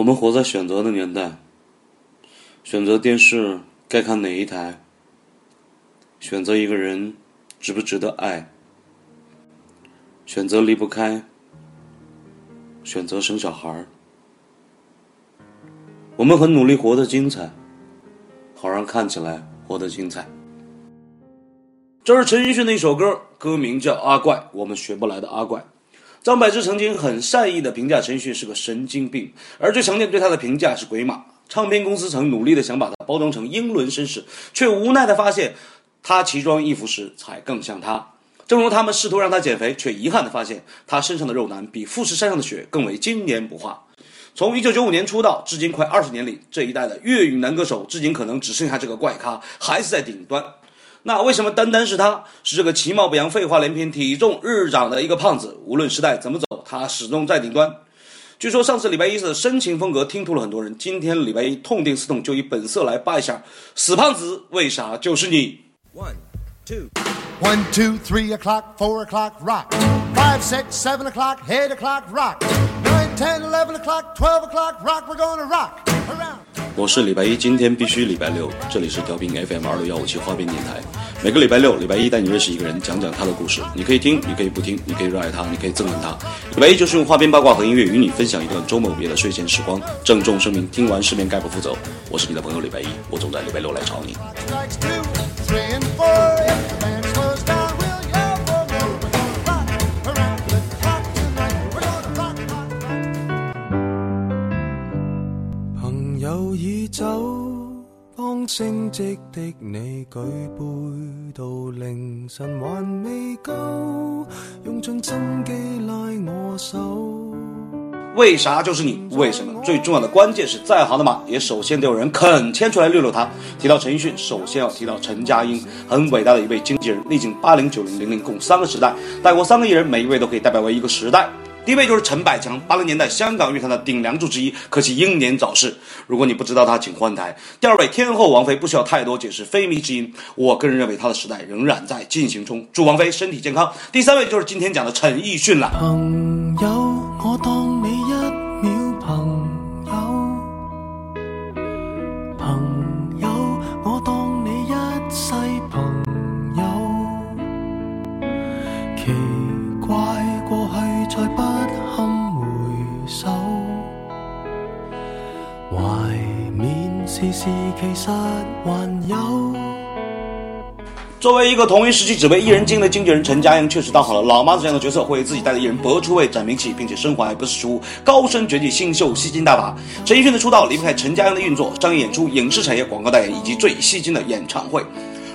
我们活在选择的年代，选择电视该看哪一台，选择一个人值不值得爱，选择离不开，选择生小孩儿。我们很努力活得精彩，好让看起来活得精彩。这是陈奕迅的一首歌，歌名叫《阿怪》，我们学不来的阿怪。张柏芝曾经很善意的评价陈奕迅是个神经病，而最常见对他的评价是鬼马。唱片公司曾努力的想把他包装成英伦绅士，却无奈的发现，他奇装异服时才更像他。正如他们试图让他减肥，却遗憾的发现，他身上的肉男比富士山上的雪更为经年不化。从一九九五年出道至今快二十年里，这一代的粤语男歌手至今可能只剩下这个怪咖还是在顶端。那为什么单单是他？是这个其貌不扬、废话连篇、体重日长的一个胖子。无论时代怎么走，他始终在顶端。据说上次礼拜一的深情风格听吐了很多人，今天礼拜一痛定思痛，就以本色来扒一下。死胖子，为啥就是你？One two one two three o'clock four o'clock rock five six seven o'clock eight o'clock rock nine ten eleven o'clock twelve o'clock rock we're gonna rock around. 我是礼拜一，今天必须礼拜六。这里是调频 FM 二六幺五七花边电台。每个礼拜六、礼拜一带你认识一个人，讲讲他的故事。你可以听，你可以不听，你可以热爱他，你可以憎恨他。礼拜一就是用花边八卦和音乐与你分享一段周末别的睡前时光。郑重声明：听完失眠概不负责。我是你的朋友礼拜一，我总在礼拜六来找你。升职的你举杯到凌晨还未够，用尽心机拉我手。为啥就是你？为什么？最重要的关键是，再好的马也首先得有人肯牵出来溜溜它。提到陈奕迅，首先要提到陈嘉英，很伟大的一位经纪人，历经八零、九零、零零共三个时代，带过三个艺人，每一位都可以代表为一个时代。第一位就是陈百强，八零年代香港乐坛的顶梁柱之一，可惜英年早逝。如果你不知道他，请换台。第二位天后王菲，不需要太多解释，非迷之音。我个人认为她的时代仍然在进行中，祝王菲身体健康。第三位就是今天讲的陈奕迅了。朋友，我当其实还有作为一个同一时期只为艺人经营的经纪人，陈嘉映确实当好了老妈子这样的角色，会自己带的艺人搏出位、展名气，并且生活还不是书高深绝技新秀吸金大法。陈奕迅的出道离不开陈嘉映的运作、商业演出、影视产业广告代言以及最吸金的演唱会。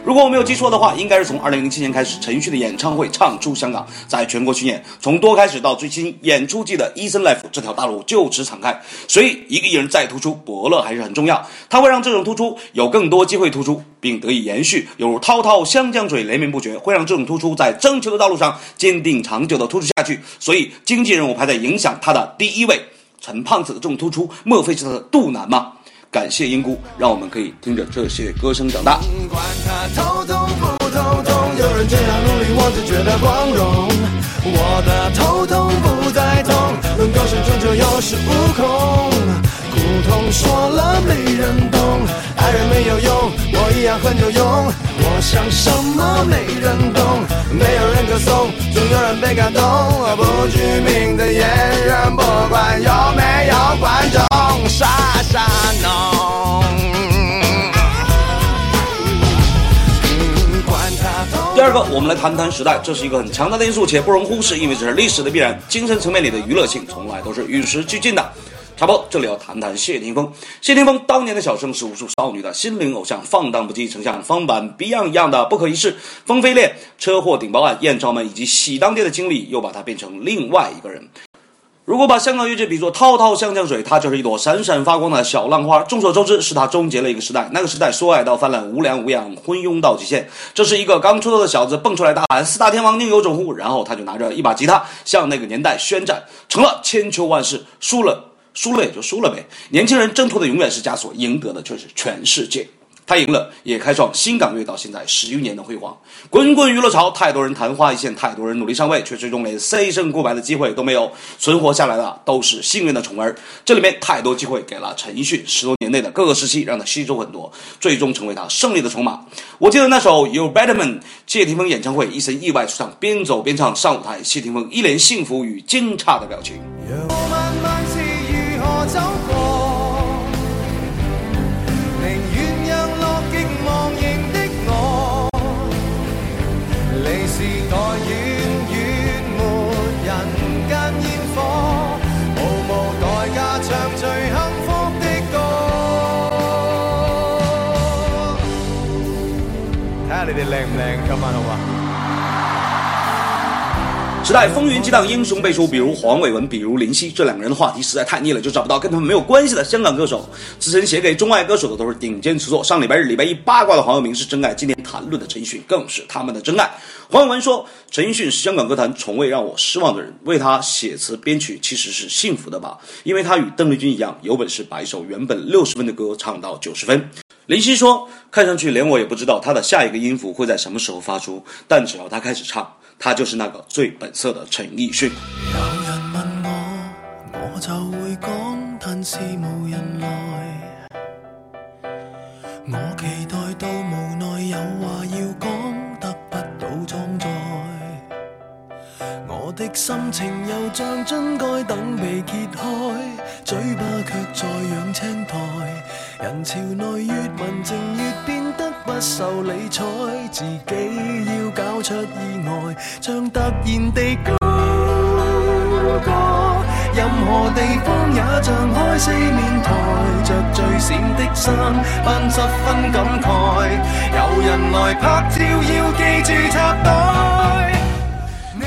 如果我没有记错的话，应该是从二零零七年开始，陈奕迅的演唱会唱出香港，在全国巡演，从多开始到最新演出季的 Eason Life，这条大路就此敞开。所以，一个艺人再突出，伯乐还是很重要，他会让这种突出有更多机会突出，并得以延续，犹如滔滔湘江水连绵不绝，会让这种突出在征求的道路上坚定长久的突出下去。所以，经纪人我排在影响他的第一位，陈胖子的这种突出，莫非是他的肚腩吗？感谢英姑，让我们可以听着这些歌声长大。管他头痛不头痛，有人这样努力，我只觉得光荣。我的头痛不再痛，能够生存就有恃无恐。苦痛说了没人懂，爱人没有用，我一样很有用。我想什么没人懂，没有人歌颂，总有人被感动。不具名的演员，不管有没有观众。二个，我们来谈谈时代，这是一个很强大的因素，且不容忽视，因为这是历史的必然。精神层面里的娱乐性，从来都是与时俱进的。插播，这里要谈谈谢霆锋。谢霆锋当年的小生是无数少女的心灵偶像，放荡不羁，曾像方版 Beyond 一样的不可一世。风飞恋、车祸顶包案、艳照门以及喜当爹的经历，又把他变成另外一个人。如果把香港乐界比作滔滔湘江水，它就是一朵闪闪发光的小浪花。众所周知，是他终结了一个时代。那个时代，说爱到泛滥，无良无养，昏庸到极限。这是一个刚出道的小子蹦出来大喊“四大天王宁有种乎”，然后他就拿着一把吉他向那个年代宣战，成了千秋万世。输了，输了也就输了呗。年轻人挣脱的永远是枷锁，赢得的却是全世界。他赢了，也开创新港乐到现在十余年的辉煌。滚滚娱乐潮，太多人昙花一现，太多人努力上位，却最终连 say 声过白的机会都没有。存活下来的都是幸运的宠儿。这里面太多机会给了陈奕迅，十多年内的各个时期让他吸收很多，最终成为他胜利的筹码。我记得那首《You Better Man》，谢霆锋演唱会，一身意外出场，边走边唱上舞台，谢霆锋一脸幸福与惊诧的表情。时代远远没人间烟火毫无代价唱最幸福的歌。睇下你哋靓唔靓今晚好吗时代风云激荡，英雄辈出，比如黄伟文，比如林夕，这两个人的话题实在太腻了，就找不到跟他们没有关系的香港歌手。此前写给中外歌手的都是顶尖词作。上礼拜日、礼拜一八卦的黄耀明是真爱，今天谈论的陈奕迅更是他们的真爱。黄伟文说：“陈奕迅是香港歌坛从未让我失望的人，为他写词编曲其实是幸福的吧，因为他与邓丽君一样，有本事把一首原本六十分的歌唱到九十分。”林夕说：“看上去连我也不知道他的下一个音符会在什么时候发出，但只要他开始唱。”他就是那个最本色的陈奕迅。有人问我，我就会讲，但是无人来。我期待到无奈，有话要讲，得不到装载。我的心情又像樽盖等被揭开，嘴巴却在养青苔。人潮内越文静越变不受理睬，自己要搞出意外，像突然地高歌。任何地方也像开四面台，着最闪的衫，扮十分感慨。有人来拍照，要记住插袋。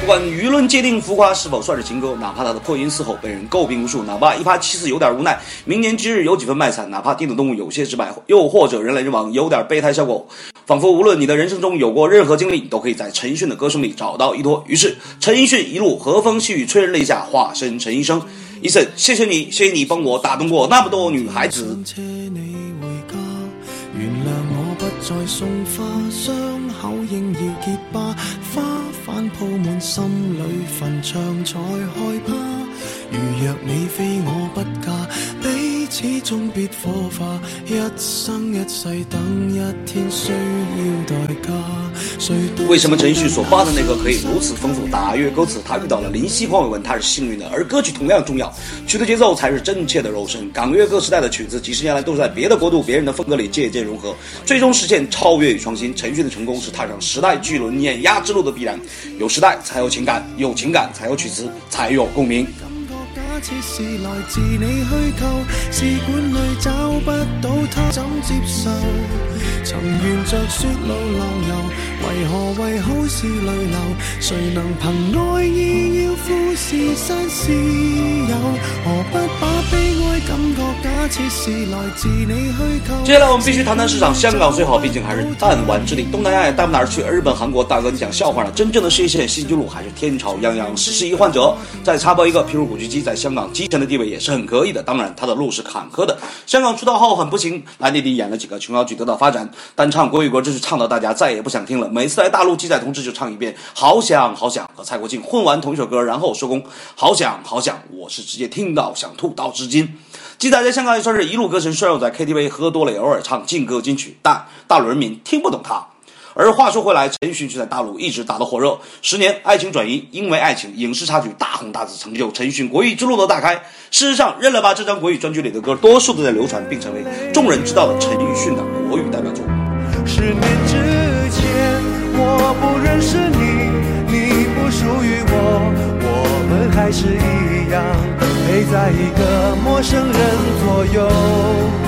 不管舆论界定浮夸是否算是情歌，哪怕他的破音嘶吼被人诟病无数，哪怕一发妻子有点无奈，明年今日有几分卖惨，哪怕电子动物有些直白，又或者人来人往有点备胎效果，仿佛无论你的人生中有过任何经历，都可以在陈奕迅的歌声里找到依托。于是陈奕迅一路和风细雨催人泪下，化身陈医生。医生，谢谢你，谢谢你帮我打动过那么多女孩子。原谅我不再送花，伤口应要结疤，花晚铺满心里，坟场才害怕。如若你非我不嫁，彼此终必火化，一生一世等一天需要代价。为什么陈奕迅所发的那个可以如此丰富？打乐歌词，他遇到了林夕、黄伟文，他是幸运的。而歌曲同样重要，曲的节奏才是真切的肉身。港乐歌时代的曲子，几十年来都是在别的国度、别人的风格里借鉴融合，最终实现超越与创新。陈奕迅的成功是踏上时代巨轮碾压之路的必然。有时代才有情感，有情感才有曲子，才有共鸣假设是来自你虚构，试管里找不到他，怎接受？曾沿着雪路浪游，为何为好事泪流？谁能凭爱意要富士山私有？何不把悲哀感觉假设是来自你虚构？接下来我们必须谈谈市场。香港最好，毕竟还是弹丸之地。东南亚也带不哪儿去。日本、韩国，大哥你讲笑话了。真正的事业线新纪录还是天朝泱泱，十四亿患者。再插播一个，譬如古巨基在香。港基层的地位也是很可以的，当然他的路是坎坷的。香港出道后很不行，来内地演了几个琼瑶剧得到发发展，单唱国语歌真是唱到大家再也不想听了。每次来大陆，鸡仔同志就唱一遍“好想好想”，和蔡国庆混完同一首歌，然后收工。好想好想，我是直接听到想吐到至今。鸡仔在香港也算是一路歌神，虽然我在 KTV 喝多了，也偶尔唱劲歌金曲，但大陆人民听不懂他。而话说回来，陈奕迅却在大陆一直打得火热。十年爱情转移，因为爱情，影视插曲大红大紫，成就陈奕迅国语之路的大开。事实上，认了吧这张国语专辑里的歌，多数都在流传，并成为众人知道的陈奕迅的国语代表作。十年之前，我不认识你，你不属于我，我们还是一样陪在一个陌生人左右。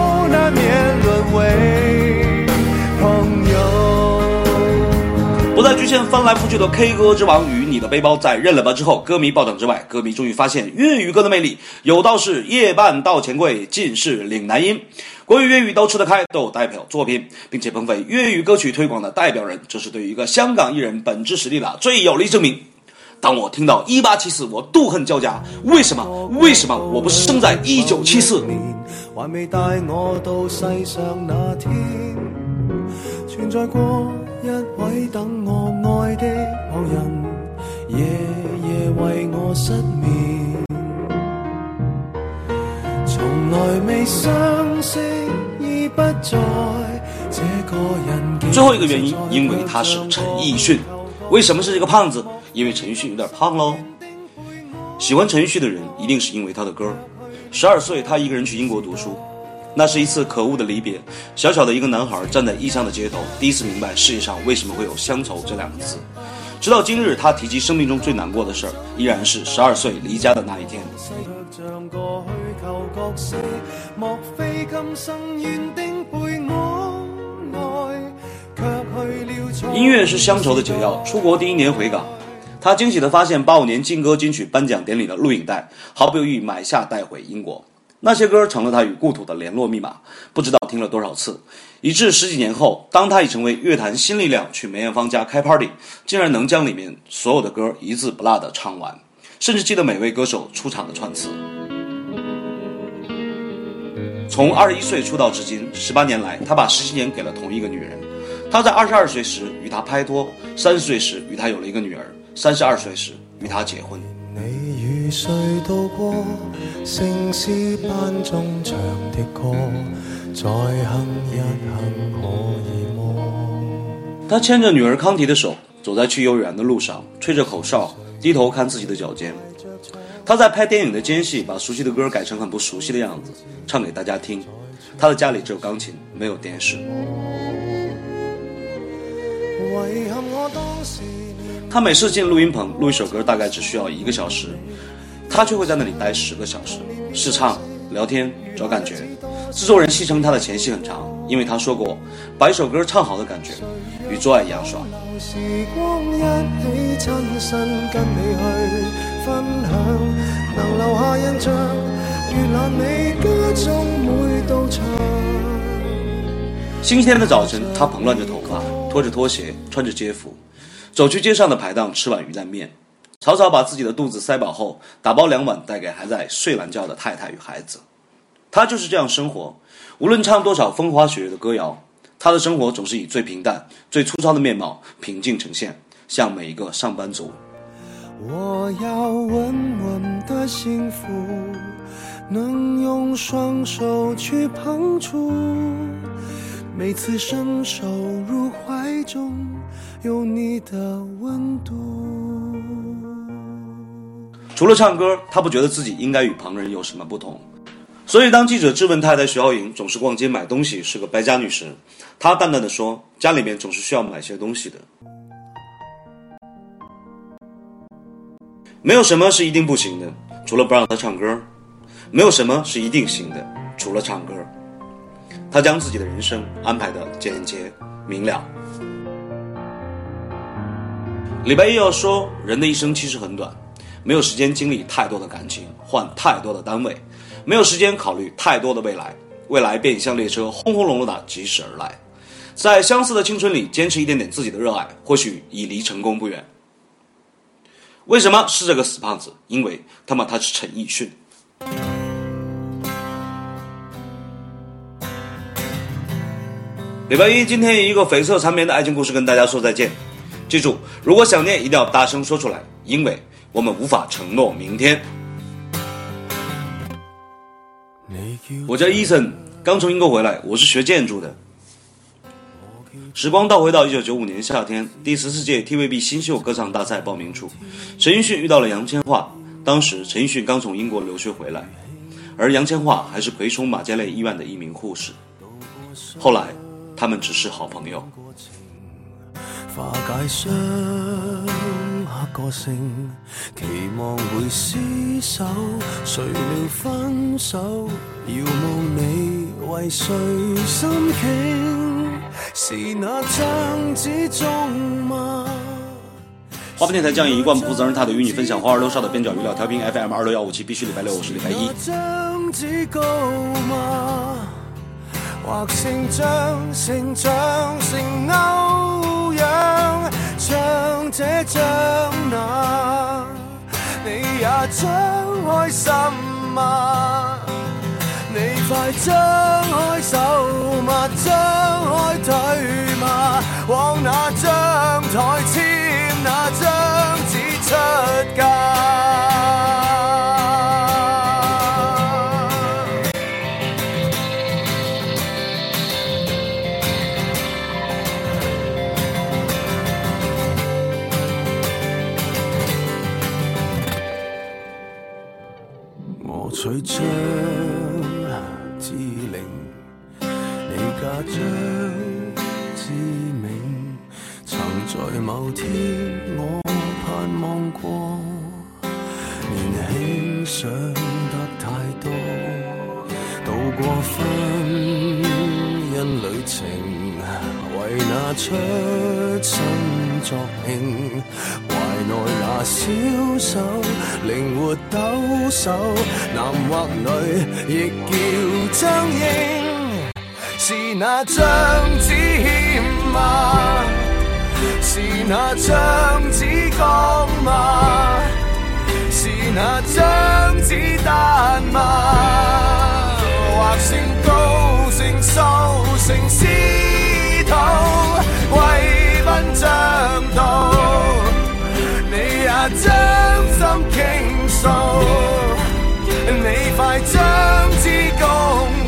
翻来覆去的 K 歌之王与你的背包在认了吧之后，歌迷暴涨之外，歌迷终于发现粤语歌的魅力，有道是夜半到钱柜，尽是岭南音。国语粤语都吃得开，都有代表作品，并且捧为粤语歌曲推广的代表人，这是对于一个香港艺人本质实力的最有力证明。当我听到一八七四，我妒恨交加。为什么？为什么我不是生在一九七四？还未带我到世上那天，存在过一位等我爱的旁人，夜夜为我失眠。从来未相识，已不在这个人。最后一个原因，因为他是陈奕迅。为什么是这个胖子？因为陈奕迅有点胖喽。喜欢陈奕迅的人，一定是因为他的歌。十二岁，他一个人去英国读书，那是一次可恶的离别。小小的一个男孩站在异乡的街头，第一次明白世界上为什么会有乡愁这两个字。直到今日，他提及生命中最难过的事儿，依然是十二岁离家的那一天。音乐是乡愁的解药。出国第一年回港，他惊喜地发现八五年劲歌金曲颁奖典礼的录影带，毫不犹豫买下带回英国。那些歌成了他与故土的联络密码，不知道听了多少次，以致十几年后，当他已成为乐坛新力量，去梅艳芳家开 party，竟然能将里面所有的歌一字不落地唱完，甚至记得每位歌手出场的串词。从二十一岁出道至今，十八年来，他把十七年给了同一个女人。他在二十二岁时与她拍拖，三十岁时与她有了一个女儿，三十二岁时与她结婚。谁度过城市班中唱的歌？再哼一哼可以么？他牵着女儿康迪的手，走在去幼儿园的路上，吹着口哨，低头看自己的脚尖。他在拍电影的间隙，把熟悉的歌改成很不熟悉的样子，唱给大家听。他的家里只有钢琴，没有电视。他每次进录音棚录一首歌，大概只需要一个小时，他却会在那里待十个小时，试唱、聊天、找感觉。制作人戏称他的前戏很长，因为他说过，把一首歌唱好的感觉，与做爱一样爽。星期天的早晨，他蓬乱着头发，拖着拖鞋，穿着街服，走去街上的排档吃碗鱼蛋面，草草把自己的肚子塞饱后，打包两碗带给还在睡懒觉的太太与孩子。他就是这样生活，无论唱多少风花雪月的歌谣，他的生活总是以最平淡、最粗糙的面貌平静呈现，像每一个上班族。我要稳稳的幸福，能用双手去碰触。每次伸手入怀中，有你的温度。除了唱歌，他不觉得自己应该与旁人有什么不同。所以，当记者质问他在徐浩莹总是逛街买东西是个败家女时，他淡淡的说：“家里面总是需要买些东西的。”没有什么是一定不行的，除了不让他唱歌；没有什么是一定行的，除了唱歌。他将自己的人生安排的简洁明了。礼拜一要说，人的一生其实很短，没有时间经历太多的感情，换太多的单位，没有时间考虑太多的未来，未来便像列车轰轰隆隆的疾驶而来。在相似的青春里，坚持一点点自己的热爱，或许已离成功不远。为什么是这个死胖子？因为他妈他是陈奕迅。礼拜一，今天以一个绯色缠绵的爱情故事跟大家说再见。记住，如果想念，一定要大声说出来，因为我们无法承诺明天。我叫伊森，刚从英国回来，我是学建筑的。时光倒回到一九九五年夏天，第十四届 TVB 新秀歌唱大赛报名处，陈奕迅遇到了杨千嬅。当时陈奕迅刚从英国留学回来，而杨千嬅还是葵涌马偕类医院的一名护士。后来，他们只是好朋友。化解个性，期望会厮守，谁料分手，遥望你为谁心倾。是那张纸中吗？花花电台将以一贯不负责任态度与你分享花儿六少的边角余料，调频 FM 二六幺五七，必须礼拜六，我是礼拜一。張子高嗎？或成長成長成歐陽，唱这张那，你也张开心吗？你快张开手吗？张开腿嘛？往那张台签那张纸出街。過婚姻旅程，為那出生作興，懷內那小手靈活抖擞，男或女亦叫张英。是那张子謙嗎？是那张子剛嗎？是那张子彈嗎？或姓高姓秀姓司徒，为奔将到，你也将心倾诉，你快将之共。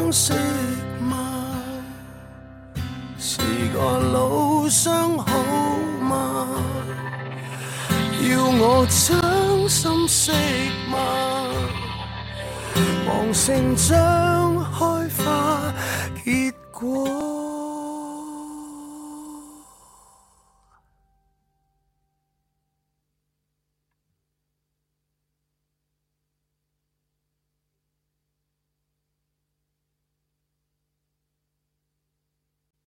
相识吗？是个老相好吗？要我将心释吗？望成长开花结果。